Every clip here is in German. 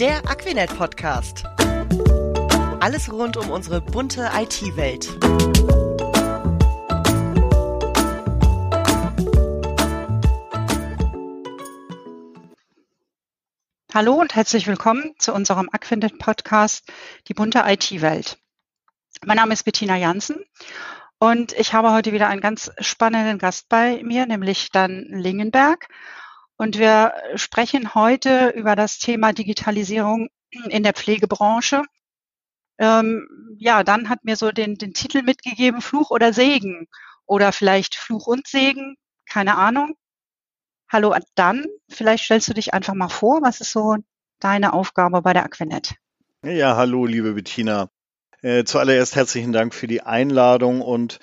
Der Aquinet Podcast. Alles rund um unsere bunte IT-Welt. Hallo und herzlich willkommen zu unserem Aquinet Podcast, die bunte IT-Welt. Mein Name ist Bettina Jansen und ich habe heute wieder einen ganz spannenden Gast bei mir, nämlich Dan Lingenberg. Und wir sprechen heute über das Thema Digitalisierung in der Pflegebranche. Ähm, ja, dann hat mir so den, den Titel mitgegeben, Fluch oder Segen. Oder vielleicht Fluch und Segen, keine Ahnung. Hallo Dan, vielleicht stellst du dich einfach mal vor, was ist so deine Aufgabe bei der Aquinet? Ja, hallo, liebe Bettina. Äh, zuallererst herzlichen Dank für die Einladung und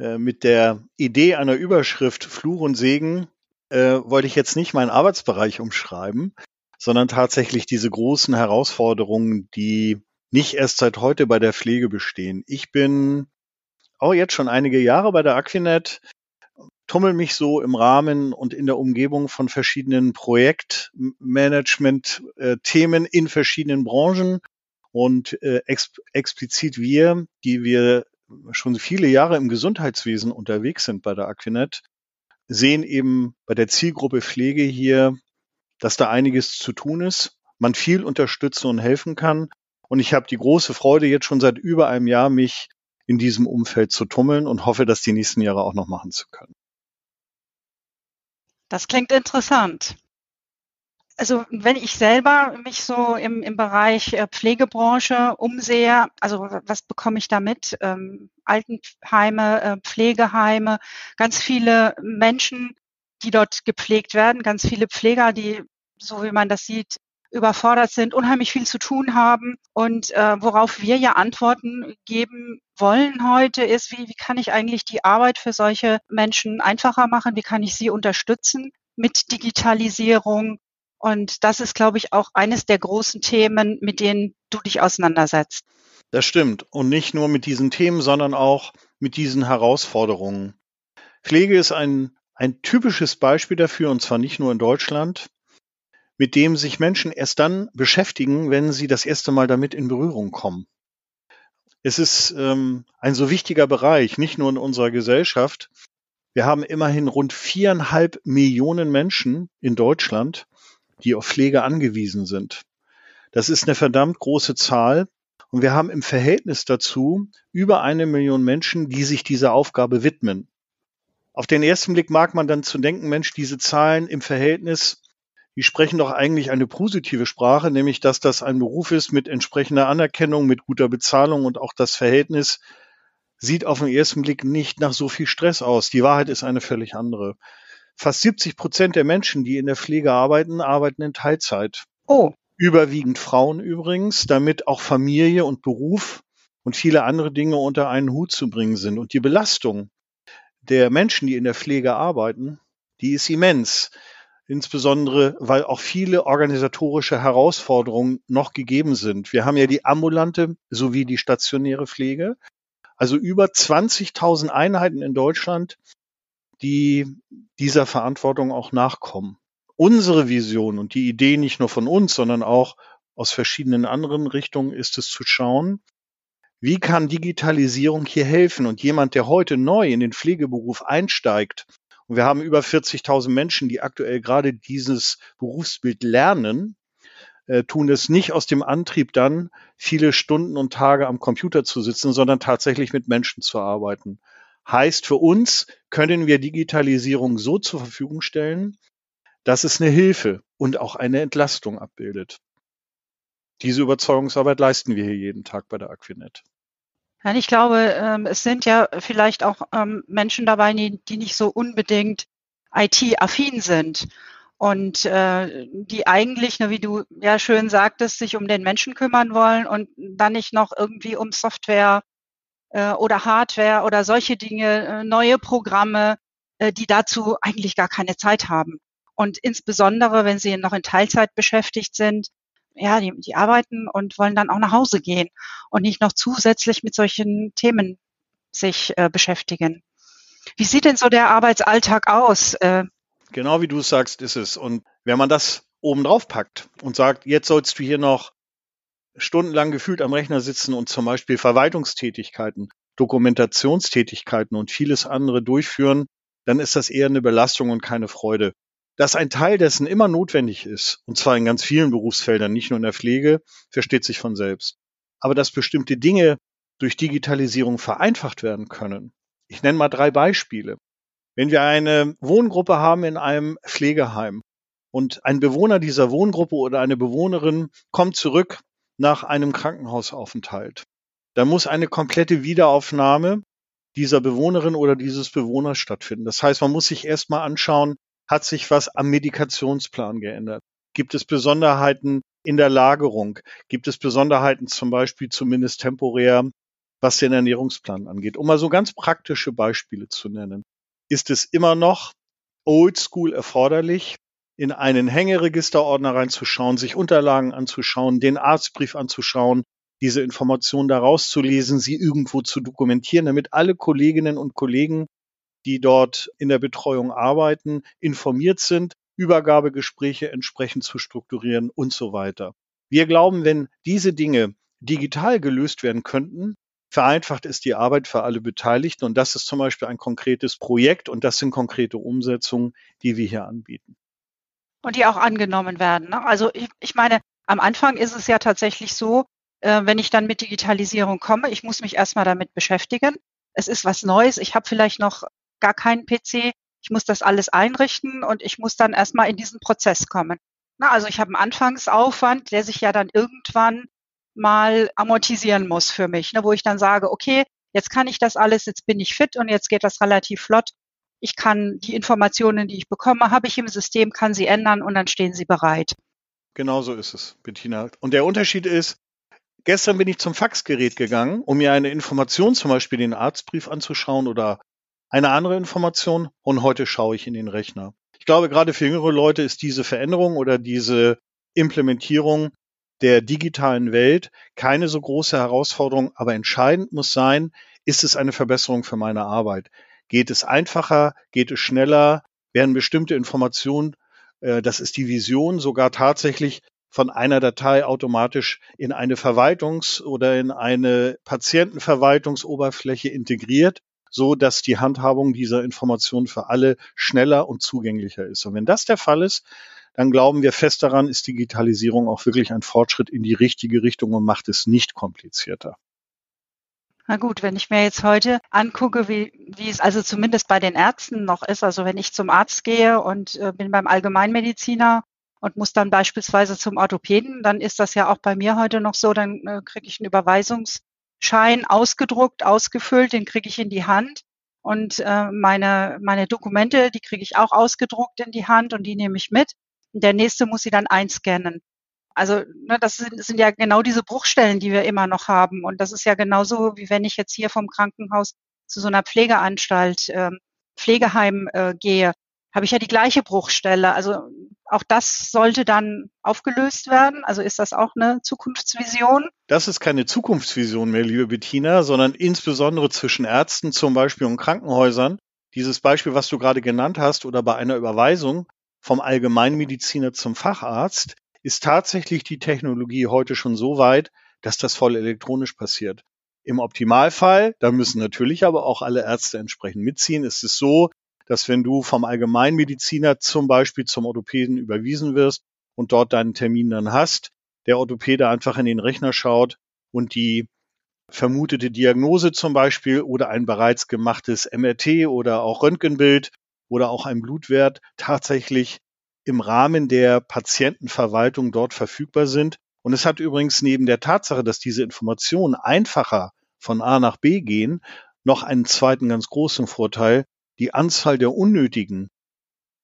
äh, mit der Idee einer Überschrift Fluch und Segen äh, wollte ich jetzt nicht meinen Arbeitsbereich umschreiben, sondern tatsächlich diese großen Herausforderungen, die nicht erst seit heute bei der Pflege bestehen. Ich bin auch jetzt schon einige Jahre bei der Aquinet, tummel mich so im Rahmen und in der Umgebung von verschiedenen Projektmanagement-Themen in verschiedenen Branchen und äh, ex explizit wir, die wir schon viele Jahre im Gesundheitswesen unterwegs sind bei der Aquinet, sehen eben bei der Zielgruppe Pflege hier, dass da einiges zu tun ist, man viel unterstützen und helfen kann. Und ich habe die große Freude, jetzt schon seit über einem Jahr mich in diesem Umfeld zu tummeln und hoffe, das die nächsten Jahre auch noch machen zu können. Das klingt interessant. Also wenn ich selber mich so im, im Bereich äh, Pflegebranche umsehe, also was bekomme ich da mit? Ähm, Altenheime, äh, Pflegeheime, ganz viele Menschen, die dort gepflegt werden, ganz viele Pfleger, die, so wie man das sieht, überfordert sind, unheimlich viel zu tun haben. Und äh, worauf wir ja Antworten geben wollen heute ist, wie, wie kann ich eigentlich die Arbeit für solche Menschen einfacher machen? Wie kann ich sie unterstützen mit Digitalisierung? Und das ist, glaube ich, auch eines der großen Themen, mit denen du dich auseinandersetzt. Das stimmt. Und nicht nur mit diesen Themen, sondern auch mit diesen Herausforderungen. Pflege ist ein, ein typisches Beispiel dafür, und zwar nicht nur in Deutschland, mit dem sich Menschen erst dann beschäftigen, wenn sie das erste Mal damit in Berührung kommen. Es ist ähm, ein so wichtiger Bereich, nicht nur in unserer Gesellschaft. Wir haben immerhin rund viereinhalb Millionen Menschen in Deutschland, die auf Pflege angewiesen sind. Das ist eine verdammt große Zahl. Und wir haben im Verhältnis dazu über eine Million Menschen, die sich dieser Aufgabe widmen. Auf den ersten Blick mag man dann zu denken, Mensch, diese Zahlen im Verhältnis, die sprechen doch eigentlich eine positive Sprache, nämlich dass das ein Beruf ist mit entsprechender Anerkennung, mit guter Bezahlung und auch das Verhältnis sieht auf den ersten Blick nicht nach so viel Stress aus. Die Wahrheit ist eine völlig andere. Fast 70 Prozent der Menschen, die in der Pflege arbeiten, arbeiten in Teilzeit. Oh. Überwiegend Frauen übrigens, damit auch Familie und Beruf und viele andere Dinge unter einen Hut zu bringen sind. Und die Belastung der Menschen, die in der Pflege arbeiten, die ist immens. Insbesondere, weil auch viele organisatorische Herausforderungen noch gegeben sind. Wir haben ja die ambulante sowie die stationäre Pflege. Also über 20.000 Einheiten in Deutschland, die dieser Verantwortung auch nachkommen. Unsere Vision und die Idee nicht nur von uns, sondern auch aus verschiedenen anderen Richtungen ist es zu schauen, wie kann Digitalisierung hier helfen? Und jemand, der heute neu in den Pflegeberuf einsteigt, und wir haben über 40.000 Menschen, die aktuell gerade dieses Berufsbild lernen, äh, tun es nicht aus dem Antrieb dann, viele Stunden und Tage am Computer zu sitzen, sondern tatsächlich mit Menschen zu arbeiten. Heißt für uns, können wir Digitalisierung so zur Verfügung stellen, dass es eine Hilfe und auch eine Entlastung abbildet. Diese Überzeugungsarbeit leisten wir hier jeden Tag bei der Aquinet. Ja, ich glaube, ähm, es sind ja vielleicht auch ähm, Menschen dabei, die, nicht so unbedingt IT-affin sind und äh, die eigentlich, wie du ja schön sagtest, sich um den Menschen kümmern wollen und dann nicht noch irgendwie um Software äh, oder Hardware oder solche Dinge, äh, neue Programme, äh, die dazu eigentlich gar keine Zeit haben. Und insbesondere, wenn sie noch in Teilzeit beschäftigt sind, ja, die, die arbeiten und wollen dann auch nach Hause gehen und nicht noch zusätzlich mit solchen Themen sich äh, beschäftigen. Wie sieht denn so der Arbeitsalltag aus? Äh, genau wie du sagst, ist es. Und wenn man das obendrauf packt und sagt, jetzt sollst du hier noch stundenlang gefühlt am Rechner sitzen und zum Beispiel Verwaltungstätigkeiten, Dokumentationstätigkeiten und vieles andere durchführen, dann ist das eher eine Belastung und keine Freude. Dass ein Teil dessen immer notwendig ist, und zwar in ganz vielen Berufsfeldern, nicht nur in der Pflege, versteht sich von selbst. Aber dass bestimmte Dinge durch Digitalisierung vereinfacht werden können. Ich nenne mal drei Beispiele. Wenn wir eine Wohngruppe haben in einem Pflegeheim und ein Bewohner dieser Wohngruppe oder eine Bewohnerin kommt zurück nach einem Krankenhausaufenthalt, dann muss eine komplette Wiederaufnahme dieser Bewohnerin oder dieses Bewohners stattfinden. Das heißt, man muss sich erstmal anschauen, hat sich was am Medikationsplan geändert? Gibt es Besonderheiten in der Lagerung? Gibt es Besonderheiten zum Beispiel zumindest temporär, was den Ernährungsplan angeht? Um mal so ganz praktische Beispiele zu nennen. Ist es immer noch oldschool erforderlich, in einen Hängeregisterordner reinzuschauen, sich Unterlagen anzuschauen, den Arztbrief anzuschauen, diese Informationen daraus zu lesen, sie irgendwo zu dokumentieren, damit alle Kolleginnen und Kollegen, die dort in der Betreuung arbeiten, informiert sind, Übergabegespräche entsprechend zu strukturieren und so weiter. Wir glauben, wenn diese Dinge digital gelöst werden könnten, vereinfacht es die Arbeit für alle Beteiligten. Und das ist zum Beispiel ein konkretes Projekt und das sind konkrete Umsetzungen, die wir hier anbieten und die auch angenommen werden. Ne? Also ich, ich meine, am Anfang ist es ja tatsächlich so, äh, wenn ich dann mit Digitalisierung komme, ich muss mich erstmal damit beschäftigen. Es ist was Neues. Ich habe vielleicht noch gar keinen PC. Ich muss das alles einrichten und ich muss dann erstmal in diesen Prozess kommen. Na, also ich habe einen Anfangsaufwand, der sich ja dann irgendwann mal amortisieren muss für mich, ne, wo ich dann sage, okay, jetzt kann ich das alles, jetzt bin ich fit und jetzt geht das relativ flott ich kann die Informationen, die ich bekomme, habe ich im System, kann sie ändern und dann stehen sie bereit. Genau so ist es, Bettina. Und der Unterschied ist, gestern bin ich zum Faxgerät gegangen, um mir eine Information, zum Beispiel den Arztbrief anzuschauen oder eine andere Information und heute schaue ich in den Rechner. Ich glaube, gerade für jüngere Leute ist diese Veränderung oder diese Implementierung der digitalen Welt keine so große Herausforderung, aber entscheidend muss sein, ist es eine Verbesserung für meine Arbeit? Geht es einfacher? Geht es schneller? Werden bestimmte Informationen, äh, das ist die Vision, sogar tatsächlich von einer Datei automatisch in eine Verwaltungs- oder in eine Patientenverwaltungsoberfläche integriert, so dass die Handhabung dieser Informationen für alle schneller und zugänglicher ist. Und wenn das der Fall ist, dann glauben wir fest daran, ist Digitalisierung auch wirklich ein Fortschritt in die richtige Richtung und macht es nicht komplizierter. Na gut, wenn ich mir jetzt heute angucke, wie, wie es also zumindest bei den Ärzten noch ist, also wenn ich zum Arzt gehe und äh, bin beim Allgemeinmediziner und muss dann beispielsweise zum Orthopäden, dann ist das ja auch bei mir heute noch so, dann äh, kriege ich einen Überweisungsschein ausgedruckt, ausgefüllt, den kriege ich in die Hand und äh, meine, meine Dokumente, die kriege ich auch ausgedruckt in die Hand und die nehme ich mit. Der nächste muss sie dann einscannen. Also ne, das sind, sind ja genau diese Bruchstellen, die wir immer noch haben. Und das ist ja genauso, wie wenn ich jetzt hier vom Krankenhaus zu so einer Pflegeanstalt, äh, Pflegeheim äh, gehe, habe ich ja die gleiche Bruchstelle. Also auch das sollte dann aufgelöst werden. Also ist das auch eine Zukunftsvision? Das ist keine Zukunftsvision mehr, liebe Bettina, sondern insbesondere zwischen Ärzten zum Beispiel und Krankenhäusern. Dieses Beispiel, was du gerade genannt hast, oder bei einer Überweisung vom Allgemeinmediziner zum Facharzt, ist tatsächlich die Technologie heute schon so weit, dass das voll elektronisch passiert. Im Optimalfall, da müssen natürlich aber auch alle Ärzte entsprechend mitziehen, ist es so, dass wenn du vom Allgemeinmediziner zum Beispiel zum Orthopäden überwiesen wirst und dort deinen Termin dann hast, der Orthopäde einfach in den Rechner schaut und die vermutete Diagnose zum Beispiel oder ein bereits gemachtes MRT oder auch Röntgenbild oder auch ein Blutwert tatsächlich im Rahmen der Patientenverwaltung dort verfügbar sind. Und es hat übrigens neben der Tatsache, dass diese Informationen einfacher von A nach B gehen, noch einen zweiten ganz großen Vorteil. Die Anzahl der unnötigen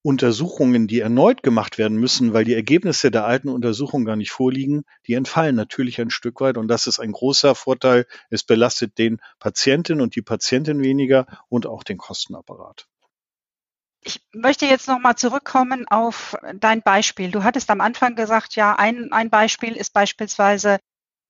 Untersuchungen, die erneut gemacht werden müssen, weil die Ergebnisse der alten Untersuchung gar nicht vorliegen, die entfallen natürlich ein Stück weit. Und das ist ein großer Vorteil. Es belastet den Patienten und die Patientin weniger und auch den Kostenapparat. Ich möchte jetzt nochmal zurückkommen auf dein Beispiel. Du hattest am Anfang gesagt, ja, ein, ein Beispiel ist beispielsweise,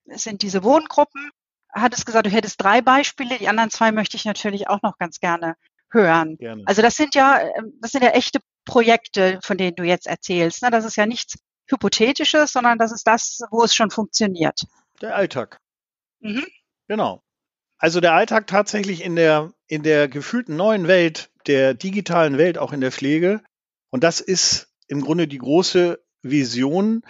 sind diese Wohngruppen. Hattest gesagt, du hättest drei Beispiele. Die anderen zwei möchte ich natürlich auch noch ganz gerne hören. Gerne. Also das sind ja, das sind ja echte Projekte, von denen du jetzt erzählst. Ne? Das ist ja nichts Hypothetisches, sondern das ist das, wo es schon funktioniert. Der Alltag. Mhm. Genau. Also der Alltag tatsächlich in der, in der gefühlten neuen Welt, der digitalen Welt, auch in der Pflege. Und das ist im Grunde die große Vision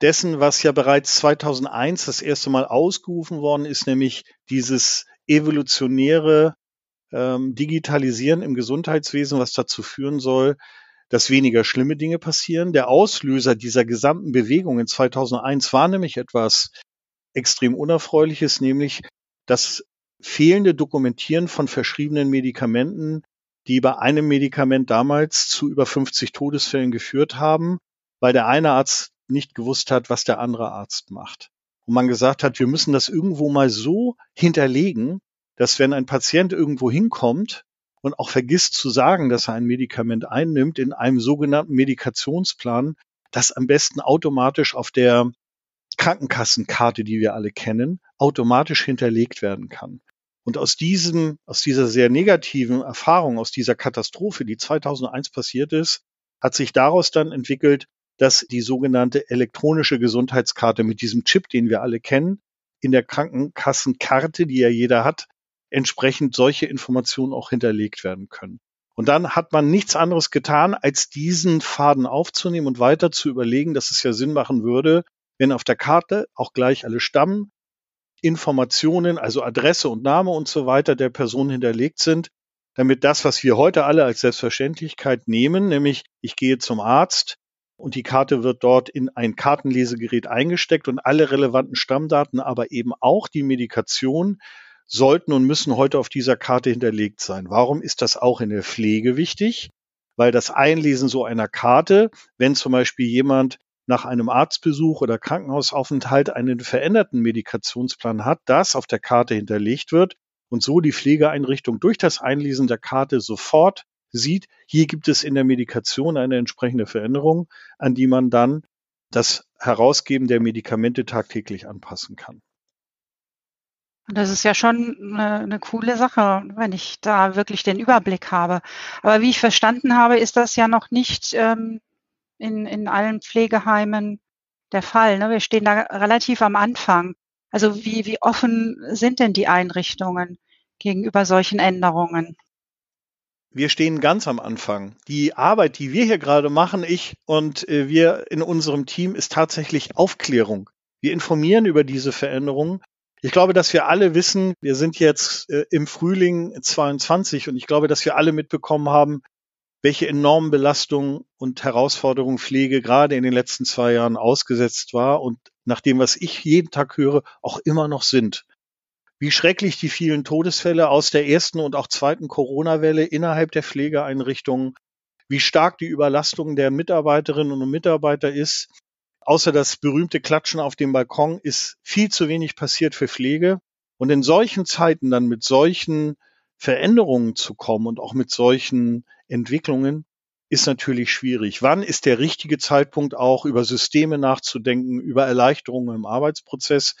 dessen, was ja bereits 2001 das erste Mal ausgerufen worden ist, nämlich dieses evolutionäre ähm, Digitalisieren im Gesundheitswesen, was dazu führen soll, dass weniger schlimme Dinge passieren. Der Auslöser dieser gesamten Bewegung in 2001 war nämlich etwas extrem Unerfreuliches, nämlich das fehlende Dokumentieren von verschriebenen Medikamenten, die bei einem Medikament damals zu über 50 Todesfällen geführt haben, weil der eine Arzt nicht gewusst hat, was der andere Arzt macht. Und man gesagt hat, wir müssen das irgendwo mal so hinterlegen, dass wenn ein Patient irgendwo hinkommt und auch vergisst zu sagen, dass er ein Medikament einnimmt, in einem sogenannten Medikationsplan, das am besten automatisch auf der Krankenkassenkarte, die wir alle kennen, automatisch hinterlegt werden kann. Und aus diesem, aus dieser sehr negativen Erfahrung, aus dieser Katastrophe, die 2001 passiert ist, hat sich daraus dann entwickelt, dass die sogenannte elektronische Gesundheitskarte mit diesem Chip, den wir alle kennen, in der Krankenkassenkarte, die ja jeder hat, entsprechend solche Informationen auch hinterlegt werden können. Und dann hat man nichts anderes getan, als diesen Faden aufzunehmen und weiter zu überlegen, dass es ja Sinn machen würde, wenn auf der Karte auch gleich alle Stamminformationen, also Adresse und Name und so weiter der Person hinterlegt sind, damit das, was wir heute alle als Selbstverständlichkeit nehmen, nämlich ich gehe zum Arzt, und die Karte wird dort in ein Kartenlesegerät eingesteckt und alle relevanten Stammdaten, aber eben auch die Medikation sollten und müssen heute auf dieser Karte hinterlegt sein. Warum ist das auch in der Pflege wichtig? Weil das Einlesen so einer Karte, wenn zum Beispiel jemand nach einem Arztbesuch oder Krankenhausaufenthalt einen veränderten Medikationsplan hat, das auf der Karte hinterlegt wird und so die Pflegeeinrichtung durch das Einlesen der Karte sofort sieht, hier gibt es in der Medikation eine entsprechende Veränderung, an die man dann das Herausgeben der Medikamente tagtäglich anpassen kann. Das ist ja schon eine, eine, coole Sache, wenn ich da wirklich den Überblick habe. Aber wie ich verstanden habe, ist das ja noch nicht ähm, in, in allen Pflegeheimen der Fall. Ne? Wir stehen da relativ am Anfang. Also wie, wie offen sind denn die Einrichtungen gegenüber solchen Änderungen? Wir stehen ganz am Anfang. Die Arbeit, die wir hier gerade machen, ich und äh, wir in unserem Team, ist tatsächlich Aufklärung. Wir informieren über diese Veränderungen. Ich glaube, dass wir alle wissen, wir sind jetzt äh, im Frühling 22 und ich glaube, dass wir alle mitbekommen haben, welche enormen Belastungen und Herausforderungen Pflege gerade in den letzten zwei Jahren ausgesetzt war und nach dem, was ich jeden Tag höre, auch immer noch sind wie schrecklich die vielen Todesfälle aus der ersten und auch zweiten Corona-Welle innerhalb der Pflegeeinrichtungen, wie stark die Überlastung der Mitarbeiterinnen und Mitarbeiter ist. Außer das berühmte Klatschen auf dem Balkon ist viel zu wenig passiert für Pflege. Und in solchen Zeiten dann mit solchen Veränderungen zu kommen und auch mit solchen Entwicklungen ist natürlich schwierig. Wann ist der richtige Zeitpunkt auch über Systeme nachzudenken, über Erleichterungen im Arbeitsprozess?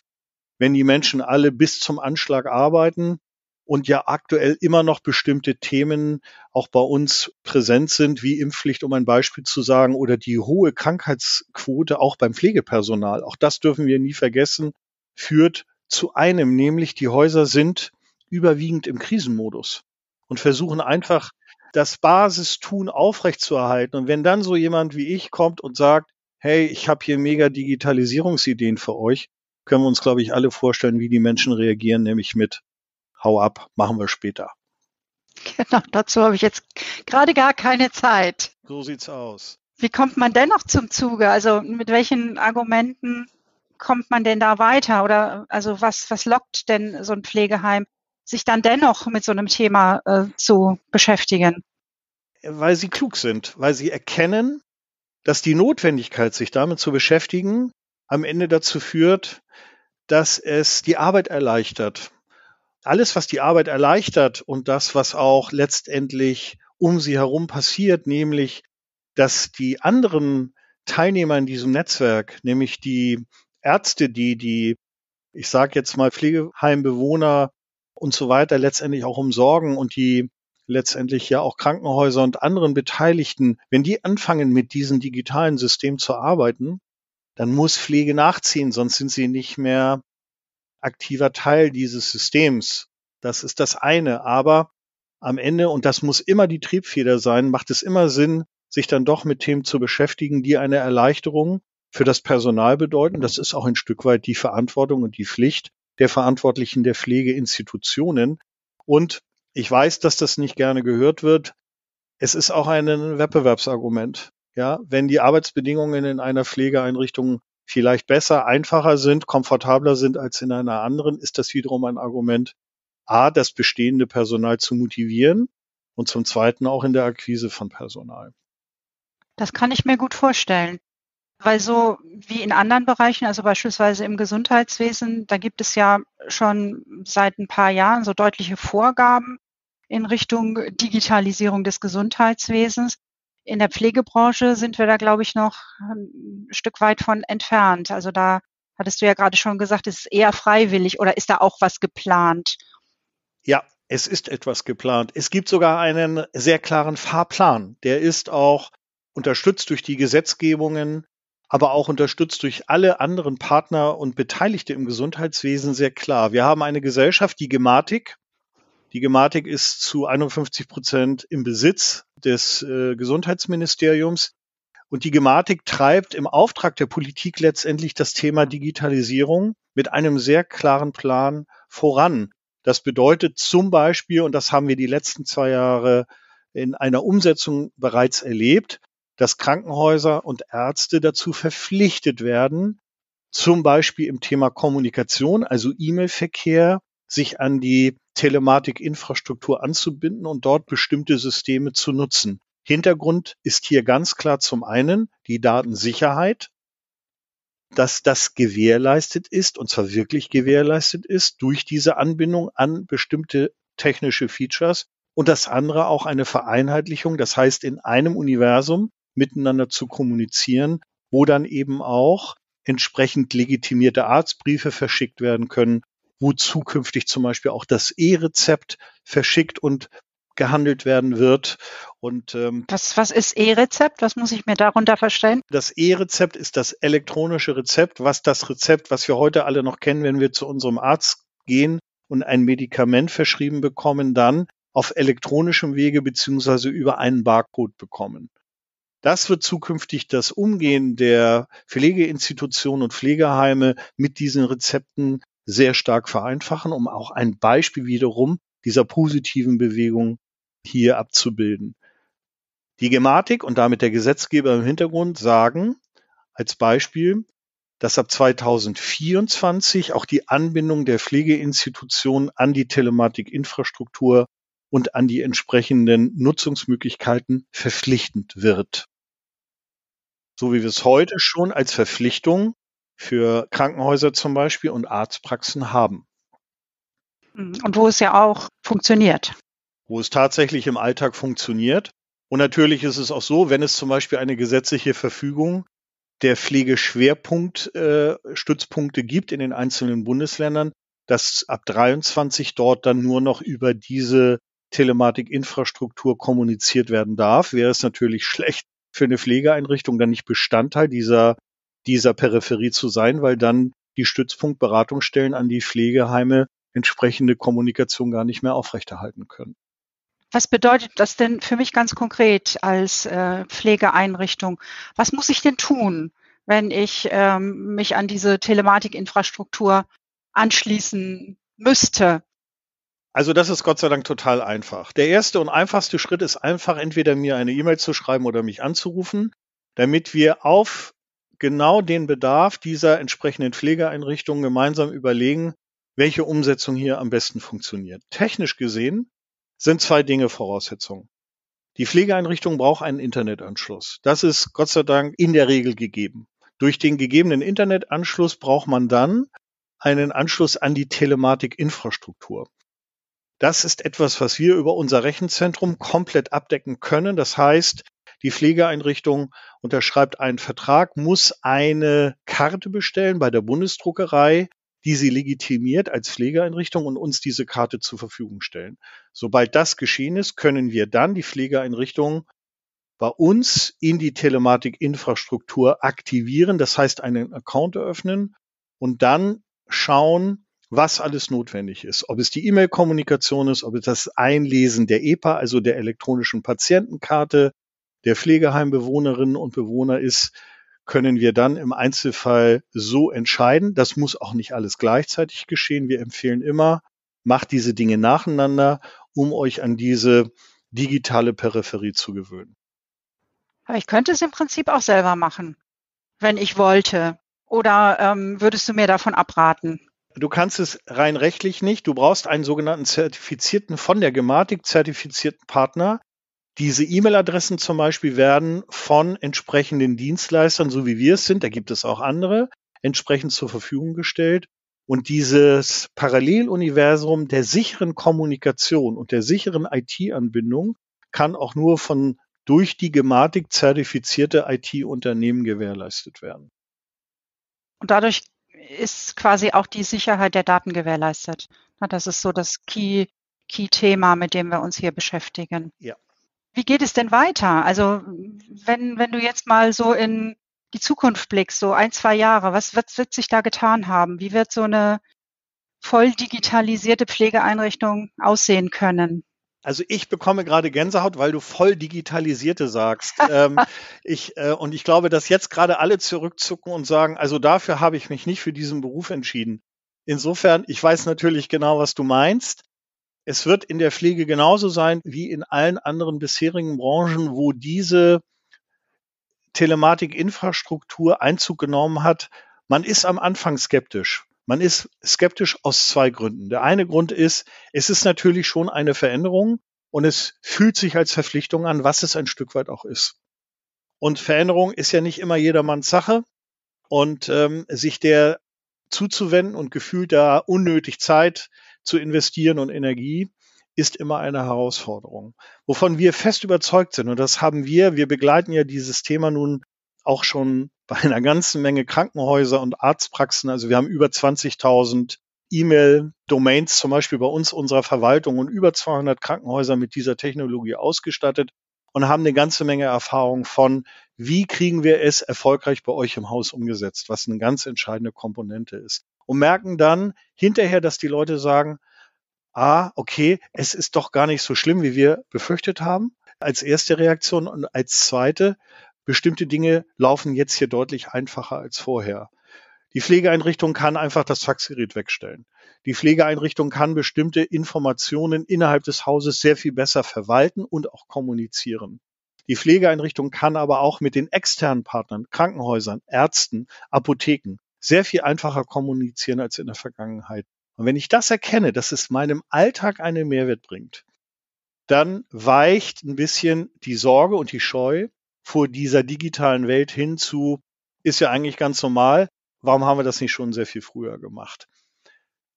wenn die Menschen alle bis zum Anschlag arbeiten und ja aktuell immer noch bestimmte Themen auch bei uns präsent sind, wie Impfpflicht, um ein Beispiel zu sagen, oder die hohe Krankheitsquote auch beim Pflegepersonal. Auch das dürfen wir nie vergessen, führt zu einem, nämlich die Häuser sind überwiegend im Krisenmodus und versuchen einfach das Basistun aufrechtzuerhalten. Und wenn dann so jemand wie ich kommt und sagt, hey, ich habe hier mega Digitalisierungsideen für euch, können wir uns, glaube ich, alle vorstellen, wie die Menschen reagieren, nämlich mit Hau ab, machen wir später. Genau, dazu habe ich jetzt gerade gar keine Zeit. So sieht's aus. Wie kommt man denn noch zum Zuge? Also mit welchen Argumenten kommt man denn da weiter? Oder also was, was lockt denn so ein Pflegeheim, sich dann dennoch mit so einem Thema äh, zu beschäftigen? Weil sie klug sind, weil sie erkennen, dass die Notwendigkeit, sich damit zu beschäftigen, am Ende dazu führt, dass es die Arbeit erleichtert. Alles, was die Arbeit erleichtert und das, was auch letztendlich um sie herum passiert, nämlich, dass die anderen Teilnehmer in diesem Netzwerk, nämlich die Ärzte, die die, ich sage jetzt mal Pflegeheimbewohner und so weiter letztendlich auch umsorgen und die letztendlich ja auch Krankenhäuser und anderen Beteiligten, wenn die anfangen mit diesem digitalen System zu arbeiten, dann muss Pflege nachziehen, sonst sind sie nicht mehr aktiver Teil dieses Systems. Das ist das eine. Aber am Ende, und das muss immer die Triebfeder sein, macht es immer Sinn, sich dann doch mit Themen zu beschäftigen, die eine Erleichterung für das Personal bedeuten. Das ist auch ein Stück weit die Verantwortung und die Pflicht der Verantwortlichen der Pflegeinstitutionen. Und ich weiß, dass das nicht gerne gehört wird. Es ist auch ein Wettbewerbsargument. Ja, wenn die Arbeitsbedingungen in einer Pflegeeinrichtung vielleicht besser, einfacher sind, komfortabler sind als in einer anderen, ist das wiederum ein Argument, A, das bestehende Personal zu motivieren und zum Zweiten auch in der Akquise von Personal. Das kann ich mir gut vorstellen. Weil so wie in anderen Bereichen, also beispielsweise im Gesundheitswesen, da gibt es ja schon seit ein paar Jahren so deutliche Vorgaben in Richtung Digitalisierung des Gesundheitswesens. In der Pflegebranche sind wir da, glaube ich, noch ein Stück weit von entfernt. Also da hattest du ja gerade schon gesagt, es ist eher freiwillig oder ist da auch was geplant? Ja, es ist etwas geplant. Es gibt sogar einen sehr klaren Fahrplan. Der ist auch unterstützt durch die Gesetzgebungen, aber auch unterstützt durch alle anderen Partner und Beteiligte im Gesundheitswesen sehr klar. Wir haben eine Gesellschaft, die Gematik, die Gematik ist zu 51 Prozent im Besitz des äh, Gesundheitsministeriums. Und die Gematik treibt im Auftrag der Politik letztendlich das Thema Digitalisierung mit einem sehr klaren Plan voran. Das bedeutet zum Beispiel, und das haben wir die letzten zwei Jahre in einer Umsetzung bereits erlebt, dass Krankenhäuser und Ärzte dazu verpflichtet werden, zum Beispiel im Thema Kommunikation, also E-Mail-Verkehr, sich an die Telematikinfrastruktur anzubinden und dort bestimmte Systeme zu nutzen. Hintergrund ist hier ganz klar zum einen die Datensicherheit, dass das gewährleistet ist, und zwar wirklich gewährleistet ist, durch diese Anbindung an bestimmte technische Features und das andere auch eine Vereinheitlichung, das heißt in einem Universum miteinander zu kommunizieren, wo dann eben auch entsprechend legitimierte Arztbriefe verschickt werden können, wo zukünftig zum Beispiel auch das E-Rezept verschickt und gehandelt werden wird. Und ähm, was, was ist E-Rezept? Was muss ich mir darunter verstehen? Das E-Rezept ist das elektronische Rezept, was das Rezept, was wir heute alle noch kennen, wenn wir zu unserem Arzt gehen und ein Medikament verschrieben bekommen, dann auf elektronischem Wege beziehungsweise über einen Barcode bekommen. Das wird zukünftig das Umgehen der Pflegeinstitutionen und Pflegeheime mit diesen Rezepten sehr stark vereinfachen, um auch ein Beispiel wiederum dieser positiven Bewegung hier abzubilden. Die Gematik und damit der Gesetzgeber im Hintergrund sagen als Beispiel, dass ab 2024 auch die Anbindung der Pflegeinstitutionen an die Telematikinfrastruktur und an die entsprechenden Nutzungsmöglichkeiten verpflichtend wird. So wie wir es heute schon als Verpflichtung für Krankenhäuser zum Beispiel und Arztpraxen haben. Und wo es ja auch funktioniert. Wo es tatsächlich im Alltag funktioniert. Und natürlich ist es auch so, wenn es zum Beispiel eine gesetzliche Verfügung der Pflegeschwerpunkt äh, gibt in den einzelnen Bundesländern, dass ab 23 dort dann nur noch über diese Telematikinfrastruktur kommuniziert werden darf, wäre es natürlich schlecht für eine Pflegeeinrichtung dann nicht Bestandteil dieser dieser Peripherie zu sein, weil dann die Stützpunktberatungsstellen an die Pflegeheime entsprechende Kommunikation gar nicht mehr aufrechterhalten können. Was bedeutet das denn für mich ganz konkret als äh, Pflegeeinrichtung? Was muss ich denn tun, wenn ich ähm, mich an diese Telematikinfrastruktur anschließen müsste? Also das ist Gott sei Dank total einfach. Der erste und einfachste Schritt ist einfach, entweder mir eine E-Mail zu schreiben oder mich anzurufen, damit wir auf genau den Bedarf dieser entsprechenden Pflegeeinrichtungen gemeinsam überlegen, welche Umsetzung hier am besten funktioniert. Technisch gesehen sind zwei Dinge Voraussetzungen. Die Pflegeeinrichtung braucht einen Internetanschluss. Das ist Gott sei Dank in der Regel gegeben. Durch den gegebenen Internetanschluss braucht man dann einen Anschluss an die Telematikinfrastruktur. Das ist etwas, was wir über unser Rechenzentrum komplett abdecken können. Das heißt, die Pflegeeinrichtung unterschreibt einen Vertrag, muss eine Karte bestellen bei der Bundesdruckerei, die sie legitimiert als Pflegeeinrichtung und uns diese Karte zur Verfügung stellen. Sobald das geschehen ist, können wir dann die Pflegeeinrichtung bei uns in die Telematik-Infrastruktur aktivieren, das heißt einen Account eröffnen und dann schauen, was alles notwendig ist. Ob es die E-Mail-Kommunikation ist, ob es das Einlesen der EPA, also der elektronischen Patientenkarte der Pflegeheimbewohnerinnen und Bewohner ist, können wir dann im Einzelfall so entscheiden. Das muss auch nicht alles gleichzeitig geschehen. Wir empfehlen immer, macht diese Dinge nacheinander, um euch an diese digitale Peripherie zu gewöhnen. Aber ich könnte es im Prinzip auch selber machen, wenn ich wollte. Oder ähm, würdest du mir davon abraten? Du kannst es rein rechtlich nicht. Du brauchst einen sogenannten zertifizierten, von der Gematik zertifizierten Partner. Diese E-Mail-Adressen zum Beispiel werden von entsprechenden Dienstleistern, so wie wir es sind, da gibt es auch andere, entsprechend zur Verfügung gestellt. Und dieses Paralleluniversum der sicheren Kommunikation und der sicheren IT-Anbindung kann auch nur von durch die Gematik zertifizierte IT-Unternehmen gewährleistet werden. Und dadurch ist quasi auch die Sicherheit der Daten gewährleistet. Das ist so das Key, Key-Thema, mit dem wir uns hier beschäftigen. Ja. Wie geht es denn weiter? Also wenn, wenn du jetzt mal so in die Zukunft blickst, so ein, zwei Jahre, was wird, wird sich da getan haben? Wie wird so eine voll digitalisierte Pflegeeinrichtung aussehen können? Also ich bekomme gerade Gänsehaut, weil du voll digitalisierte sagst. ähm, ich, äh, und ich glaube, dass jetzt gerade alle zurückzucken und sagen, also dafür habe ich mich nicht für diesen Beruf entschieden. Insofern, ich weiß natürlich genau, was du meinst. Es wird in der Pflege genauso sein wie in allen anderen bisherigen Branchen, wo diese Telematikinfrastruktur Einzug genommen hat. Man ist am Anfang skeptisch. Man ist skeptisch aus zwei Gründen. Der eine Grund ist, es ist natürlich schon eine Veränderung und es fühlt sich als Verpflichtung an, was es ein Stück weit auch ist. Und Veränderung ist ja nicht immer jedermanns Sache und ähm, sich der zuzuwenden und gefühlt da unnötig Zeit zu investieren und Energie ist immer eine Herausforderung. Wovon wir fest überzeugt sind, und das haben wir, wir begleiten ja dieses Thema nun auch schon bei einer ganzen Menge Krankenhäuser und Arztpraxen. Also wir haben über 20.000 E-Mail-Domains zum Beispiel bei uns unserer Verwaltung und über 200 Krankenhäuser mit dieser Technologie ausgestattet und haben eine ganze Menge Erfahrung von, wie kriegen wir es erfolgreich bei euch im Haus umgesetzt, was eine ganz entscheidende Komponente ist. Und merken dann hinterher, dass die Leute sagen, ah, okay, es ist doch gar nicht so schlimm, wie wir befürchtet haben, als erste Reaktion und als zweite, bestimmte Dinge laufen jetzt hier deutlich einfacher als vorher. Die Pflegeeinrichtung kann einfach das Faxgerät wegstellen. Die Pflegeeinrichtung kann bestimmte Informationen innerhalb des Hauses sehr viel besser verwalten und auch kommunizieren. Die Pflegeeinrichtung kann aber auch mit den externen Partnern, Krankenhäusern, Ärzten, Apotheken sehr viel einfacher kommunizieren als in der Vergangenheit. Und wenn ich das erkenne, dass es meinem Alltag einen Mehrwert bringt, dann weicht ein bisschen die Sorge und die Scheu vor dieser digitalen Welt hin zu, ist ja eigentlich ganz normal. Warum haben wir das nicht schon sehr viel früher gemacht?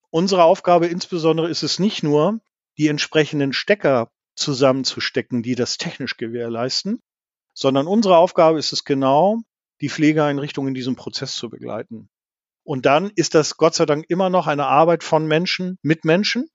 Unsere Aufgabe insbesondere ist es nicht nur, die entsprechenden Stecker zusammenzustecken, die das technisch gewährleisten, sondern unsere Aufgabe ist es genau, die Pflegeeinrichtung in diesem Prozess zu begleiten. Und dann ist das Gott sei Dank immer noch eine Arbeit von Menschen mit Menschen.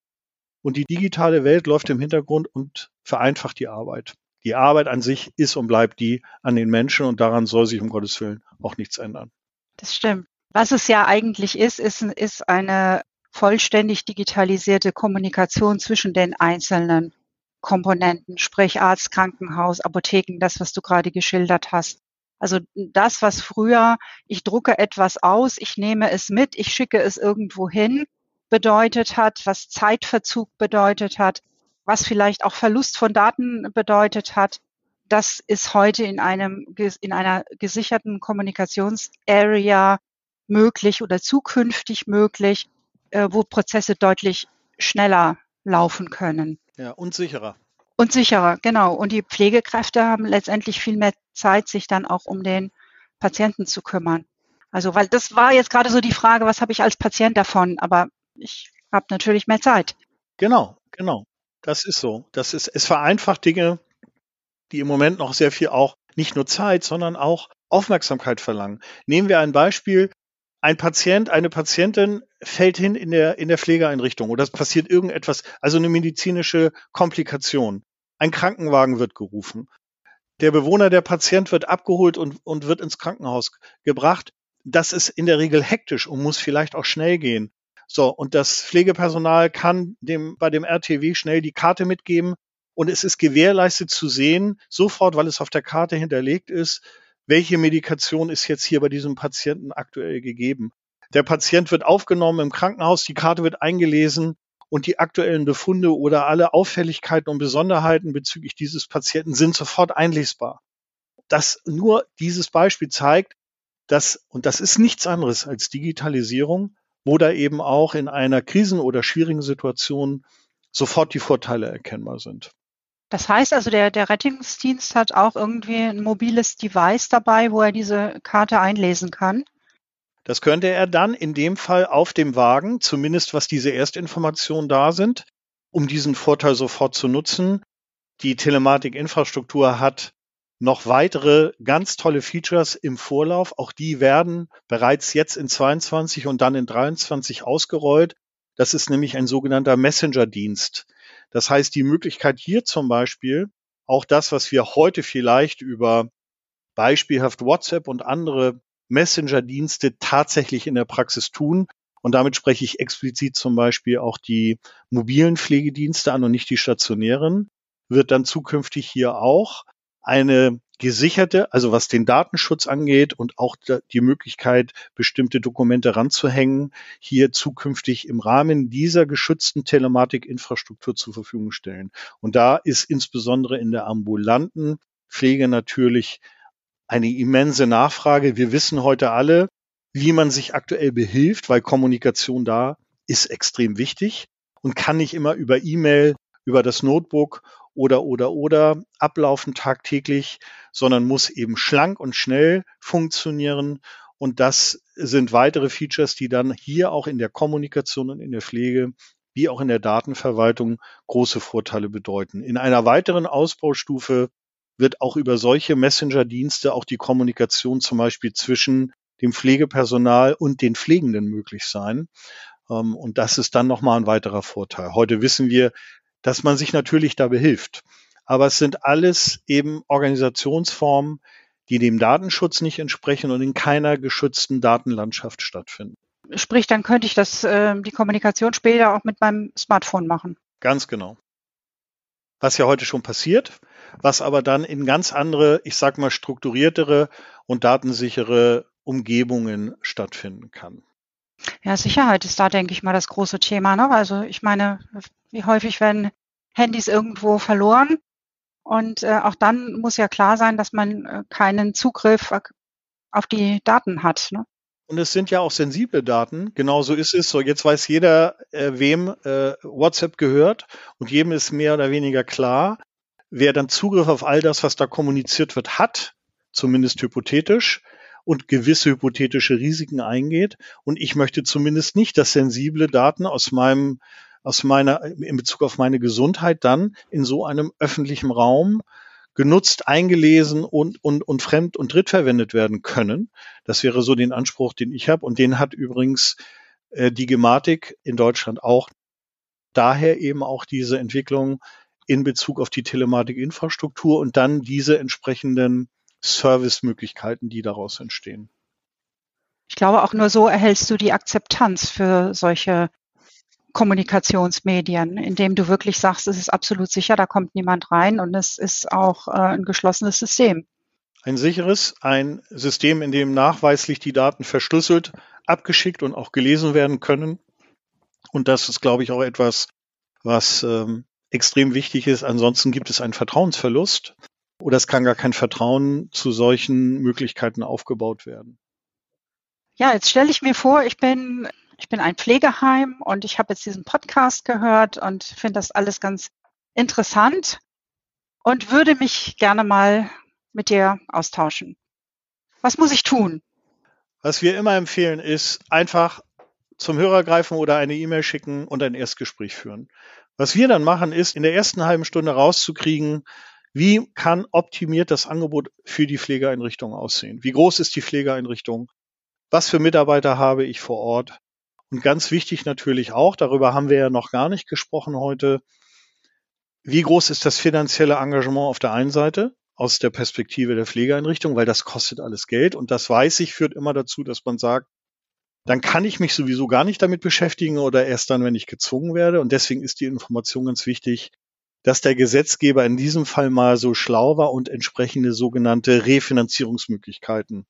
Und die digitale Welt läuft im Hintergrund und vereinfacht die Arbeit die Arbeit an sich ist und bleibt die an den Menschen und daran soll sich um Gottes Willen auch nichts ändern. Das stimmt. Was es ja eigentlich ist, ist, ist eine vollständig digitalisierte Kommunikation zwischen den einzelnen Komponenten, sprich Arzt, Krankenhaus, Apotheken, das, was du gerade geschildert hast. Also das, was früher, ich drucke etwas aus, ich nehme es mit, ich schicke es irgendwo hin, bedeutet hat, was Zeitverzug bedeutet hat, was vielleicht auch Verlust von Daten bedeutet hat, das ist heute in einem, in einer gesicherten Kommunikationsarea möglich oder zukünftig möglich, äh, wo Prozesse deutlich schneller laufen können. Ja, und sicherer. Und sicherer, genau. Und die Pflegekräfte haben letztendlich viel mehr Zeit, sich dann auch um den Patienten zu kümmern. Also, weil das war jetzt gerade so die Frage, was habe ich als Patient davon? Aber ich habe natürlich mehr Zeit. Genau, genau. Das ist so. Das ist, es vereinfacht Dinge, die im Moment noch sehr viel auch nicht nur Zeit, sondern auch Aufmerksamkeit verlangen. Nehmen wir ein Beispiel. Ein Patient, eine Patientin fällt hin in der, in der Pflegeeinrichtung oder es passiert irgendetwas, also eine medizinische Komplikation. Ein Krankenwagen wird gerufen. der Bewohner, der Patient wird abgeholt und, und wird ins Krankenhaus gebracht. Das ist in der Regel hektisch und muss vielleicht auch schnell gehen. So, und das Pflegepersonal kann dem, bei dem RTW schnell die Karte mitgeben und es ist gewährleistet zu sehen, sofort, weil es auf der Karte hinterlegt ist, welche Medikation ist jetzt hier bei diesem Patienten aktuell gegeben. Der Patient wird aufgenommen im Krankenhaus, die Karte wird eingelesen und die aktuellen Befunde oder alle Auffälligkeiten und Besonderheiten bezüglich dieses Patienten sind sofort einlesbar. Das nur dieses Beispiel zeigt, dass, und das ist nichts anderes als Digitalisierung, wo da eben auch in einer Krisen- oder schwierigen Situation sofort die Vorteile erkennbar sind. Das heißt also, der, der Rettungsdienst hat auch irgendwie ein mobiles Device dabei, wo er diese Karte einlesen kann. Das könnte er dann in dem Fall auf dem Wagen, zumindest was diese Erstinformationen da sind, um diesen Vorteil sofort zu nutzen. Die Telematikinfrastruktur hat noch weitere ganz tolle Features im Vorlauf. Auch die werden bereits jetzt in 22 und dann in 23 ausgerollt. Das ist nämlich ein sogenannter Messenger-Dienst. Das heißt, die Möglichkeit hier zum Beispiel, auch das, was wir heute vielleicht über beispielhaft WhatsApp und andere Messenger-Dienste tatsächlich in der Praxis tun. Und damit spreche ich explizit zum Beispiel auch die mobilen Pflegedienste an und nicht die stationären, wird dann zukünftig hier auch eine gesicherte, also was den Datenschutz angeht und auch die Möglichkeit, bestimmte Dokumente ranzuhängen, hier zukünftig im Rahmen dieser geschützten Telematikinfrastruktur zur Verfügung stellen. Und da ist insbesondere in der ambulanten Pflege natürlich eine immense Nachfrage. Wir wissen heute alle, wie man sich aktuell behilft, weil Kommunikation da ist extrem wichtig und kann nicht immer über E-Mail, über das Notebook oder, oder, oder ablaufen tagtäglich, sondern muss eben schlank und schnell funktionieren. Und das sind weitere Features, die dann hier auch in der Kommunikation und in der Pflege wie auch in der Datenverwaltung große Vorteile bedeuten. In einer weiteren Ausbaustufe wird auch über solche Messenger-Dienste auch die Kommunikation zum Beispiel zwischen dem Pflegepersonal und den Pflegenden möglich sein. Ähm, und das ist dann nochmal ein weiterer Vorteil. Heute wissen wir, dass man sich natürlich da behilft. Aber es sind alles eben Organisationsformen, die dem Datenschutz nicht entsprechen und in keiner geschützten Datenlandschaft stattfinden. Sprich, dann könnte ich das, äh, die Kommunikation später auch mit meinem Smartphone machen. Ganz genau. Was ja heute schon passiert, was aber dann in ganz andere, ich sag mal, strukturiertere und datensichere Umgebungen stattfinden kann. Ja, Sicherheit ist da, denke ich mal, das große Thema. Ne? Also ich meine, wie häufig werden Handys irgendwo verloren? Und äh, auch dann muss ja klar sein, dass man äh, keinen Zugriff auf die Daten hat. Ne? Und es sind ja auch sensible Daten. Genauso ist es. So, jetzt weiß jeder, äh, wem äh, WhatsApp gehört und jedem ist mehr oder weniger klar, wer dann Zugriff auf all das, was da kommuniziert wird, hat, zumindest hypothetisch und gewisse hypothetische Risiken eingeht. Und ich möchte zumindest nicht, dass sensible Daten aus meinem, aus meiner, in Bezug auf meine Gesundheit dann in so einem öffentlichen Raum genutzt, eingelesen und, und, und fremd und drittverwendet werden können. Das wäre so den Anspruch, den ich habe. Und den hat übrigens äh, die Gematik in Deutschland auch. Daher eben auch diese Entwicklung in Bezug auf die Telematikinfrastruktur und dann diese entsprechenden Servicemöglichkeiten, die daraus entstehen. Ich glaube, auch nur so erhältst du die Akzeptanz für solche Kommunikationsmedien, indem du wirklich sagst, es ist absolut sicher, da kommt niemand rein und es ist auch äh, ein geschlossenes System. Ein sicheres, ein System, in dem nachweislich die Daten verschlüsselt, abgeschickt und auch gelesen werden können. Und das ist, glaube ich, auch etwas, was ähm, extrem wichtig ist. Ansonsten gibt es einen Vertrauensverlust oder es kann gar kein Vertrauen zu solchen Möglichkeiten aufgebaut werden. Ja, jetzt stelle ich mir vor, ich bin, ich bin ein Pflegeheim und ich habe jetzt diesen Podcast gehört und finde das alles ganz interessant und würde mich gerne mal mit dir austauschen. Was muss ich tun? Was wir immer empfehlen, ist einfach zum Hörer greifen oder eine E-Mail schicken und ein Erstgespräch führen. Was wir dann machen, ist in der ersten halben Stunde rauszukriegen, wie kann optimiert das Angebot für die Pflegeeinrichtung aussehen? Wie groß ist die Pflegeeinrichtung? Was für Mitarbeiter habe ich vor Ort? Und ganz wichtig natürlich auch, darüber haben wir ja noch gar nicht gesprochen heute, wie groß ist das finanzielle Engagement auf der einen Seite aus der Perspektive der Pflegeeinrichtung, weil das kostet alles Geld. Und das weiß ich, führt immer dazu, dass man sagt, dann kann ich mich sowieso gar nicht damit beschäftigen oder erst dann, wenn ich gezwungen werde. Und deswegen ist die Information ganz wichtig, dass der Gesetzgeber in diesem Fall mal so schlau war und entsprechende sogenannte Refinanzierungsmöglichkeiten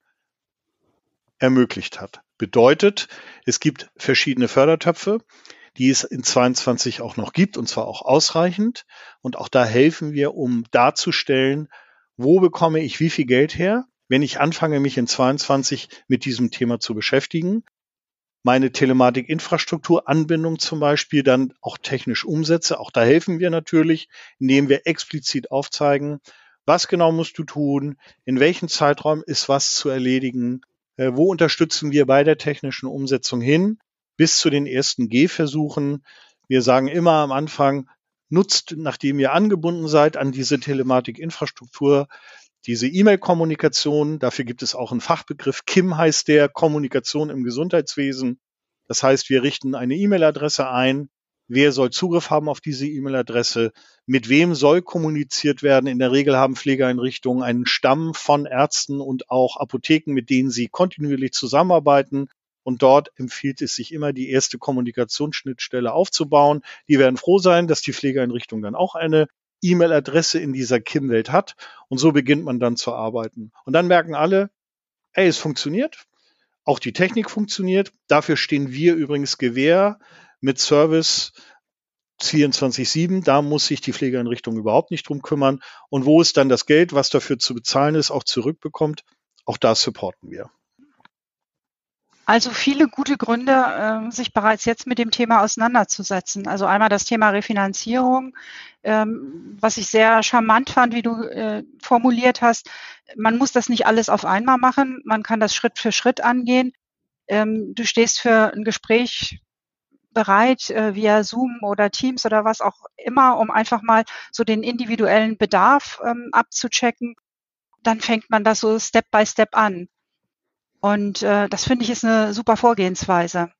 ermöglicht hat. Bedeutet, es gibt verschiedene Fördertöpfe, die es in 22 auch noch gibt, und zwar auch ausreichend. Und auch da helfen wir, um darzustellen, wo bekomme ich wie viel Geld her, wenn ich anfange, mich in 22 mit diesem Thema zu beschäftigen. Meine Telematik-Infrastruktur-Anbindung zum Beispiel dann auch technisch umsetze. Auch da helfen wir natürlich, indem wir explizit aufzeigen, was genau musst du tun, in welchem Zeitraum ist was zu erledigen, äh, wo unterstützen wir bei der technischen Umsetzung hin, bis zu den ersten Gehversuchen. Wir sagen immer am Anfang, nutzt, nachdem ihr angebunden seid an diese Telematik-Infrastruktur, diese E-Mail-Kommunikation. Dafür gibt es auch einen Fachbegriff. KIM heißt der Kommunikation im Gesundheitswesen. Das heißt, wir richten eine E-Mail-Adresse ein. Wer soll Zugriff haben auf diese E-Mail-Adresse? Mit wem soll kommuniziert werden? In der Regel haben Pflegeeinrichtungen einen Stamm von Ärzten und auch Apotheken, mit denen sie kontinuierlich zusammenarbeiten. Und dort empfiehlt es sich immer, die erste Kommunikationsschnittstelle aufzubauen. Die werden froh sein, dass die Pflegeeinrichtung dann auch eine E-Mail-Adresse in dieser KIM-Welt hat. Und so beginnt man dann zu arbeiten. Und dann merken alle, ey, es funktioniert. Auch die Technik funktioniert. Dafür stehen wir übrigens Gewähr mit Service 24-7. Da muss sich die Pflegeeinrichtung überhaupt nicht drum kümmern. Und wo es dann das Geld, was dafür zu bezahlen ist, auch zurückbekommt, auch da supporten wir. Also viele gute Gründe, äh, sich bereits jetzt mit dem Thema auseinanderzusetzen. Also einmal das Thema Refinanzierung, ähm, was ich sehr charmant fand, wie du äh, formuliert hast. Man muss das nicht alles auf einmal machen, man kann das Schritt für Schritt angehen. Ähm, du stehst für ein Gespräch bereit äh, via Zoom oder Teams oder was auch immer, um einfach mal so den individuellen Bedarf ähm, abzuchecken. Dann fängt man das so Step by Step an. Und äh, das finde ich ist eine super Vorgehensweise.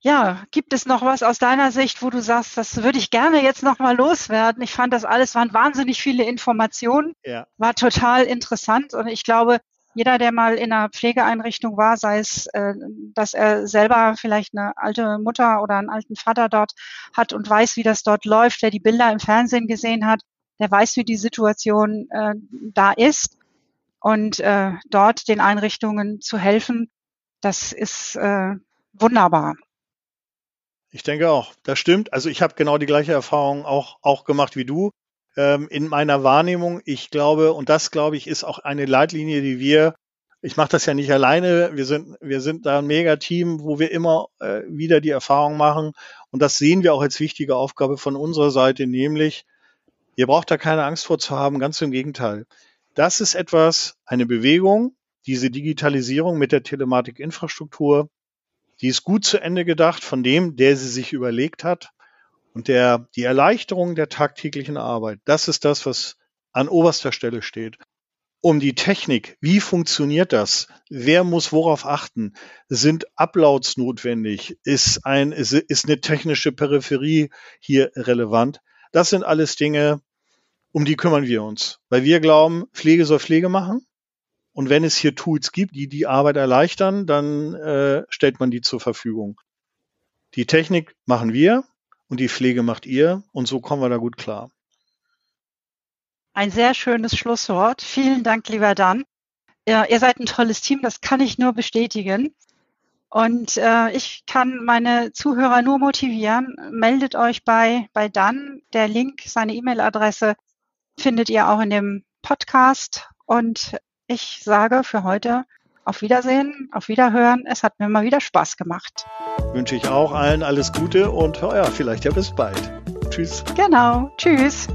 Ja, gibt es noch was aus deiner Sicht, wo du sagst, das würde ich gerne jetzt noch mal loswerden? Ich fand das alles waren wahnsinnig viele Informationen, ja. war total interessant und ich glaube, jeder, der mal in einer Pflegeeinrichtung war, sei es, äh, dass er selber vielleicht eine alte Mutter oder einen alten Vater dort hat und weiß, wie das dort läuft, der die Bilder im Fernsehen gesehen hat, der weiß, wie die Situation äh, da ist und äh, dort den Einrichtungen zu helfen, das ist äh, wunderbar. Ich denke auch, das stimmt. Also ich habe genau die gleiche Erfahrung auch, auch gemacht wie du. Ähm, in meiner Wahrnehmung, ich glaube, und das glaube ich, ist auch eine Leitlinie, die wir, ich mache das ja nicht alleine, wir sind, wir sind da ein Mega-Team, wo wir immer äh, wieder die Erfahrung machen. Und das sehen wir auch als wichtige Aufgabe von unserer Seite, nämlich, ihr braucht da keine Angst vor zu haben, ganz im Gegenteil. Das ist etwas, eine Bewegung, diese Digitalisierung mit der Telematikinfrastruktur, die ist gut zu Ende gedacht von dem, der sie sich überlegt hat. Und der, die Erleichterung der tagtäglichen Arbeit, das ist das, was an oberster Stelle steht. Um die Technik, wie funktioniert das? Wer muss worauf achten? Sind Uploads notwendig? Ist ein, ist, ist eine technische Peripherie hier relevant? Das sind alles Dinge, um die kümmern wir uns. Weil wir glauben, Pflege soll Pflege machen. Und wenn es hier Tools gibt, die die Arbeit erleichtern, dann äh, stellt man die zur Verfügung. Die Technik machen wir und die Pflege macht ihr und so kommen wir da gut klar. Ein sehr schönes Schlusswort. Vielen Dank, lieber Dan. Ja, ihr seid ein tolles Team, das kann ich nur bestätigen. Und äh, ich kann meine Zuhörer nur motivieren. Meldet euch bei, bei Dan. Der Link, seine E-Mail-Adresse findet ihr auch in dem Podcast. Und ich sage für heute auf Wiedersehen, auf Wiederhören. Es hat mir mal wieder Spaß gemacht. Wünsche ich auch allen alles Gute und ja, vielleicht ja bis bald. Tschüss. Genau. Tschüss.